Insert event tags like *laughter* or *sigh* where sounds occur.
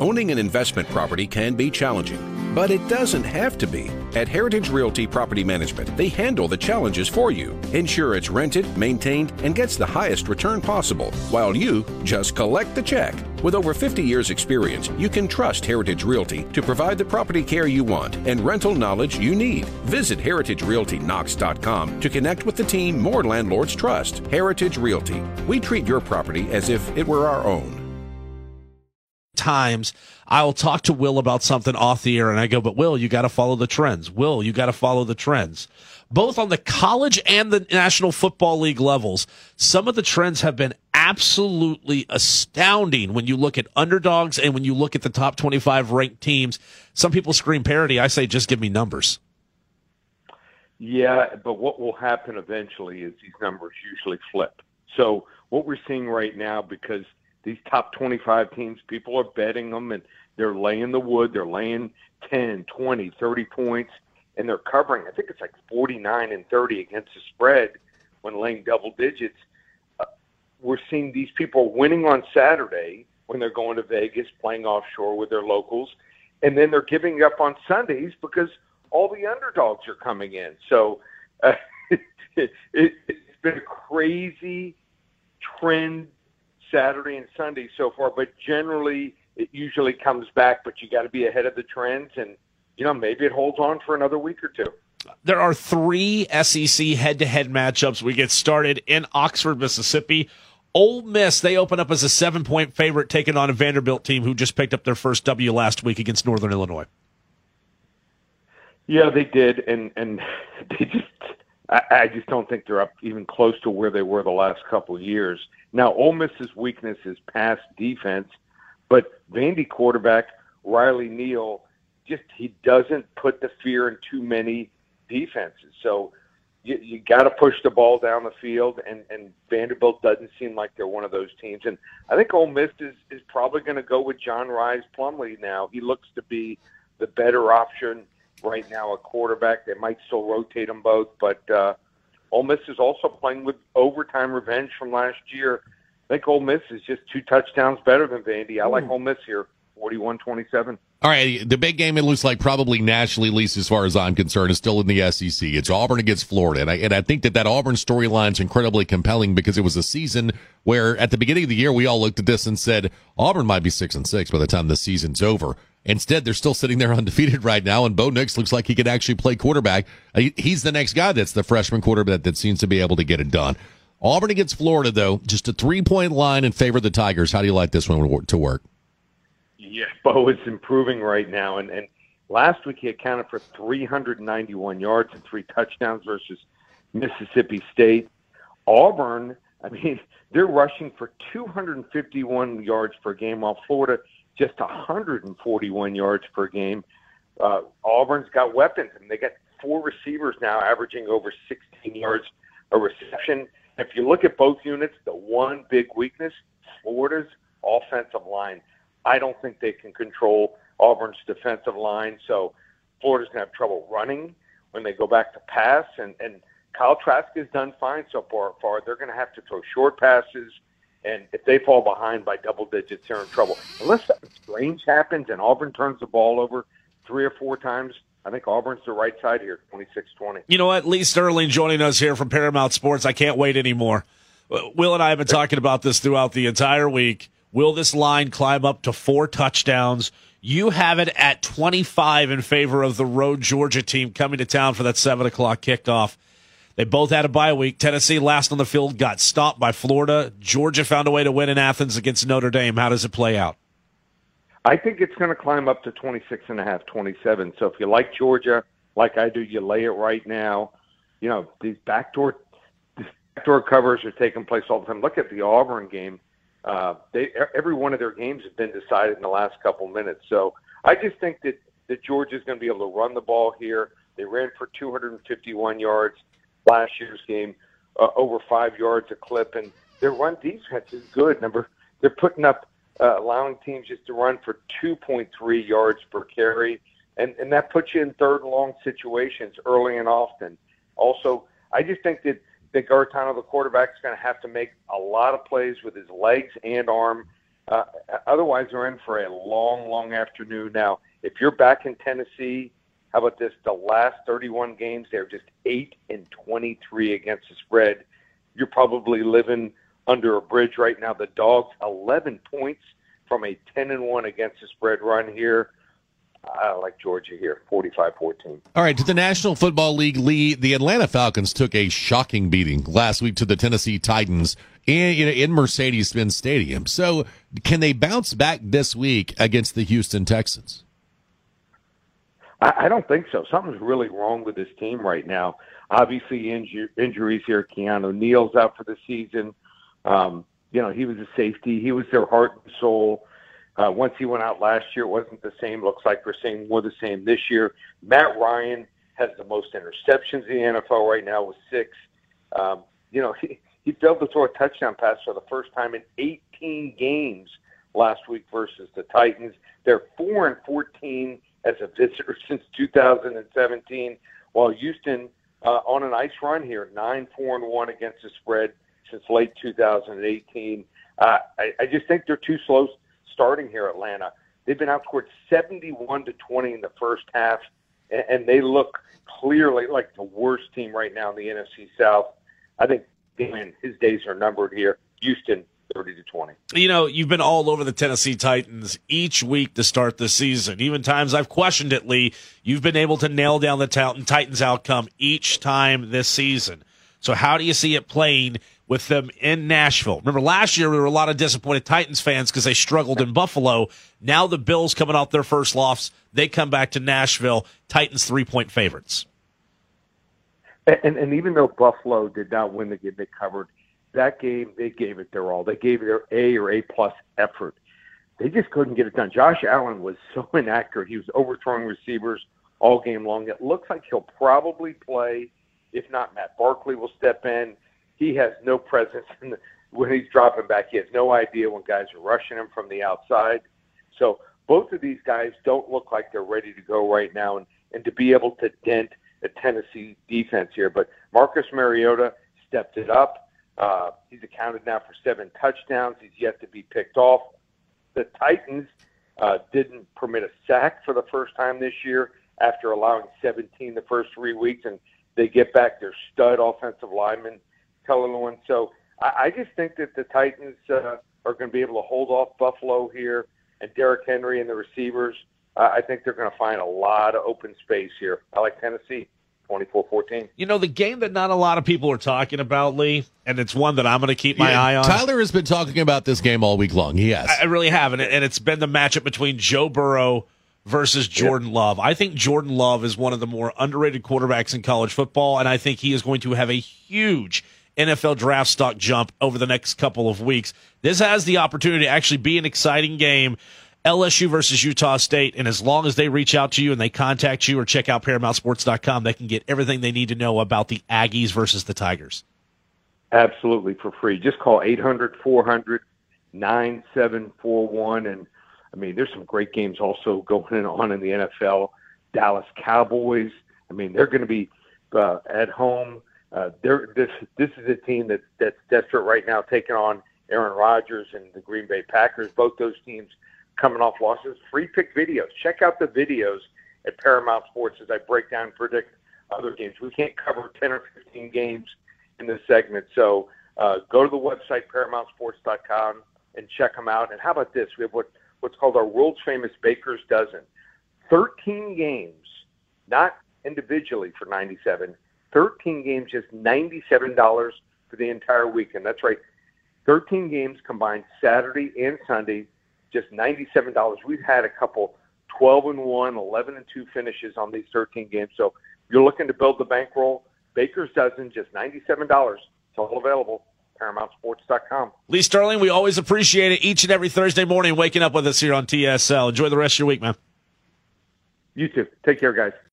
Owning an investment property can be challenging, but it doesn't have to be. At Heritage Realty Property Management, they handle the challenges for you, ensure it's rented, maintained, and gets the highest return possible, while you just collect the check. With over 50 years' experience, you can trust Heritage Realty to provide the property care you want and rental knowledge you need. Visit heritagerealtyknox.com to connect with the team more landlords trust. Heritage Realty. We treat your property as if it were our own times I will talk to Will about something off the air and I go, but Will, you got to follow the trends. Will, you got to follow the trends. Both on the college and the National Football League levels, some of the trends have been absolutely astounding when you look at underdogs and when you look at the top 25 ranked teams. Some people scream parity. I say, just give me numbers. Yeah, but what will happen eventually is these numbers usually flip. So what we're seeing right now, because – these top 25 teams, people are betting them and they're laying the wood. They're laying 10, 20, 30 points, and they're covering. I think it's like 49 and 30 against the spread when laying double digits. Uh, we're seeing these people winning on Saturday when they're going to Vegas, playing offshore with their locals, and then they're giving up on Sundays because all the underdogs are coming in. So uh, it, *laughs* it, it's been a crazy trend Saturday and Sunday so far, but generally it usually comes back. But you got to be ahead of the trends, and you know maybe it holds on for another week or two. There are three SEC head-to-head matchups. We get started in Oxford, Mississippi. Ole Miss, they open up as a seven-point favorite, taking on a Vanderbilt team who just picked up their first W last week against Northern Illinois. Yeah, they did, and and *laughs* they just I, I just don't think they're up even close to where they were the last couple of years. Now, Ole Miss's weakness is pass defense, but Vandy quarterback Riley Neal just he doesn't put the fear in too many defenses. So you, you got to push the ball down the field, and and Vanderbilt doesn't seem like they're one of those teams. And I think Ole Miss is is probably going to go with John Rhys Plumlee now. He looks to be the better option right now at quarterback. They might still rotate them both, but uh, Ole Miss is also playing with overtime revenge from last year. I think Ole Miss is just two touchdowns better than Vandy. I like Ole Miss here, 41-27. All right, the big game it looks like probably nationally, at least as far as I'm concerned, is still in the SEC. It's Auburn against Florida, and I and I think that that Auburn storyline is incredibly compelling because it was a season where at the beginning of the year we all looked at this and said Auburn might be six and six by the time the season's over. Instead, they're still sitting there *laughs* undefeated right now, and Bo Nix looks like he could actually play quarterback. Uh, he's the next guy that's the freshman quarterback that seems to be able to get it done. Auburn against Florida, though, just a three point line in favor of the Tigers. How do you like this one to work? Yeah, *laughs* Bo is improving right now, and and last week he accounted for 391 yards and three touchdowns versus Mississippi State. Auburn, I mean, *laughs* they're rushing for 251 yards per game, while Florida just 141 yards per game. Uh, Auburn's got weapons, and they got four receivers now averaging over 16 yards a reception. If you look at both units, the one big weakness, Florida's offensive line. I don't think they can control Auburn's defensive line, so Florida's going to have trouble running when they go back to pass. And, and Kyle Trask has done fine so far. far. They're going to have to throw short passes – and if they fall behind by double digits, they're in trouble. Unless something strange happens and Auburn turns the ball over three or four times, I think Auburn's the right side here, 26-20. You know what? Lee Sterling joining us here from Paramount Sports. I can't wait anymore. Will and I have been talking about this throughout the entire week. Will this line climb up to four touchdowns? You have it at 25 in favor of the road Georgia team coming to town for that 7 o'clock kickoff. They both had a bye week. Tennessee, last on the field, got stopped by Florida. Georgia found a way to win in Athens against Notre Dame. How does it play out? I think it's going to climb up to 26 and a half, 27. So if you like Georgia, like I do, you lay it right now. You know, these backdoor backdoor covers are taking place all the time. Look at the Auburn game. Uh, they every one of their games has been decided in the last couple minutes. So I just think that that Georgia's going to be able to run the ball here. They ran for 251 yards last year's game, uh, over five yards a clip, and their run defense is good. Number they're putting up uh, allowing teams just to run for 2.3 yards per carry, and and that puts you in third and long situations early and often. Also, I just think that that Guarantano, the quarterback, is going to have to make a lot of plays with his legs and arm. Uh, otherwise, they're in for a long, long afternoon. Now, if you're back in Tennessee, how about this? The last 31 games, they're just 8 and 23 against the spread. You're probably living under a bridge right now. The Dogs, 11 points from a 10 and 1 against the spread run here. I like Georgia here, 45 14. All right, to the National Football League, Lee, the Atlanta Falcons took a shocking beating last week to the Tennessee Titans in, in Mercedes Benz Stadium. So, can they bounce back this week against the Houston Texans? I, I don't think so. Something's really wrong with this team right now. Obviously, inju- injuries here. Keanu Neal's out for the season. Um, you know, he was a safety. He was their heart and soul. Uh, once he went out last year, it wasn't the same. Looks like we're seeing more the same this year. Matt Ryan has the most interceptions in the NFL right now with six. Um, you know, *laughs* he, he failed to throw a touchdown pass for the first time in 18 games last week versus the Titans. They're four and 14 as a visitor *laughs* since 2017, while Houston uh, on an ice run here, nine four and one against the spread since late 2018. Uh, I, I just think they're too slow starting here, Atlanta. They've been outscored 71 to 20 in the first half, and, and they look clearly like the worst team right now in the NFC South. I think his days are numbered here. Houston 30 to 20. You know, you've been all over the Tennessee Titans each week to start the season. Even times I've questioned it, Lee, you've been able to nail down the Titans outcome each time this season. So how do you see it playing with them in Nashville? Remember last year there were a lot of disappointed Titans fans because they struggled in Buffalo. Now the Bills coming off their first loss, they come back to Nashville. Titans three point favorites. And, and even though Buffalo did not win the game, they covered that game, they gave it their all. They gave their A or A plus effort. They just couldn't get it done. Josh Allen was *laughs* so inaccurate. He was overthrowing receivers all game long. It looks like he'll probably play. If not, Matt Barkley will step in. He has no presence *laughs* in the, when he's dropping back. He has no idea when guys are rushing him from the outside. So both of these guys don't look like they're ready to go right now, and, and to be able to dent a Tennessee defense here. But Marcus Mariota stepped it up. Uh, he's accounted now for seven touchdowns. He's yet to be picked off. The Titans uh, didn't permit a sack for the first time this year after allowing 17 the first three weeks, and they get back their stud offensive lineman, Kellen So I, I just think that the Titans uh, are going to be able to hold off Buffalo here, and Derrick Henry and the receivers. Uh, I think they're going to find a lot of open space here. I like Tennessee. 24-14. You know, the game that not a lot of people are talking about, Lee, and it's one that I'm going to keep my yeah, eye on. Tyler has been talking about this game all week long. Yes. I, I really have, and, and it's been the matchup between Joe Burrow versus Jordan yep. Love. I think Jordan Love is one of the more underrated quarterbacks in college football, and I think he is going to have a huge NFL draft stock jump over the next couple of weeks. This has the opportunity to actually be an exciting game. LSU versus Utah State. And as long as they reach out to you and they contact you or check out ParamountSports.com, they can get everything they need to know about the Aggies versus the Tigers. Absolutely for free. Just call 800 400 9741. And I mean, there's some great games also going on in the NFL. Dallas Cowboys. I mean, they're going to be uh, at home. Uh, this this is a team that that's desperate right now, taking on Aaron Rodgers and the Green Bay Packers. Both those teams coming off losses. Free pick videos. Check out the videos at Paramount Sports as I break down and predict other games. We can't cover 10 or 15 games in this segment. So uh, go to the website, ParamountSports.com, and check them out. And how about this? We have what, what's called our world's famous Baker's Dozen. 13 games, not individually for 97 13 games, just $97 for the entire weekend. That's right. 13 games combined Saturday and Sunday just $97. We've had a couple 12 and 1, 11 and 2 finishes on these 13 games. So you're looking to build the bankroll. Baker's dozen, just $97. It's all available. ParamountSports.com. Lee Sterling, we always appreciate it each and every Thursday morning waking up with us here on TSL. Enjoy the rest of your week, man. You too. Take care, guys.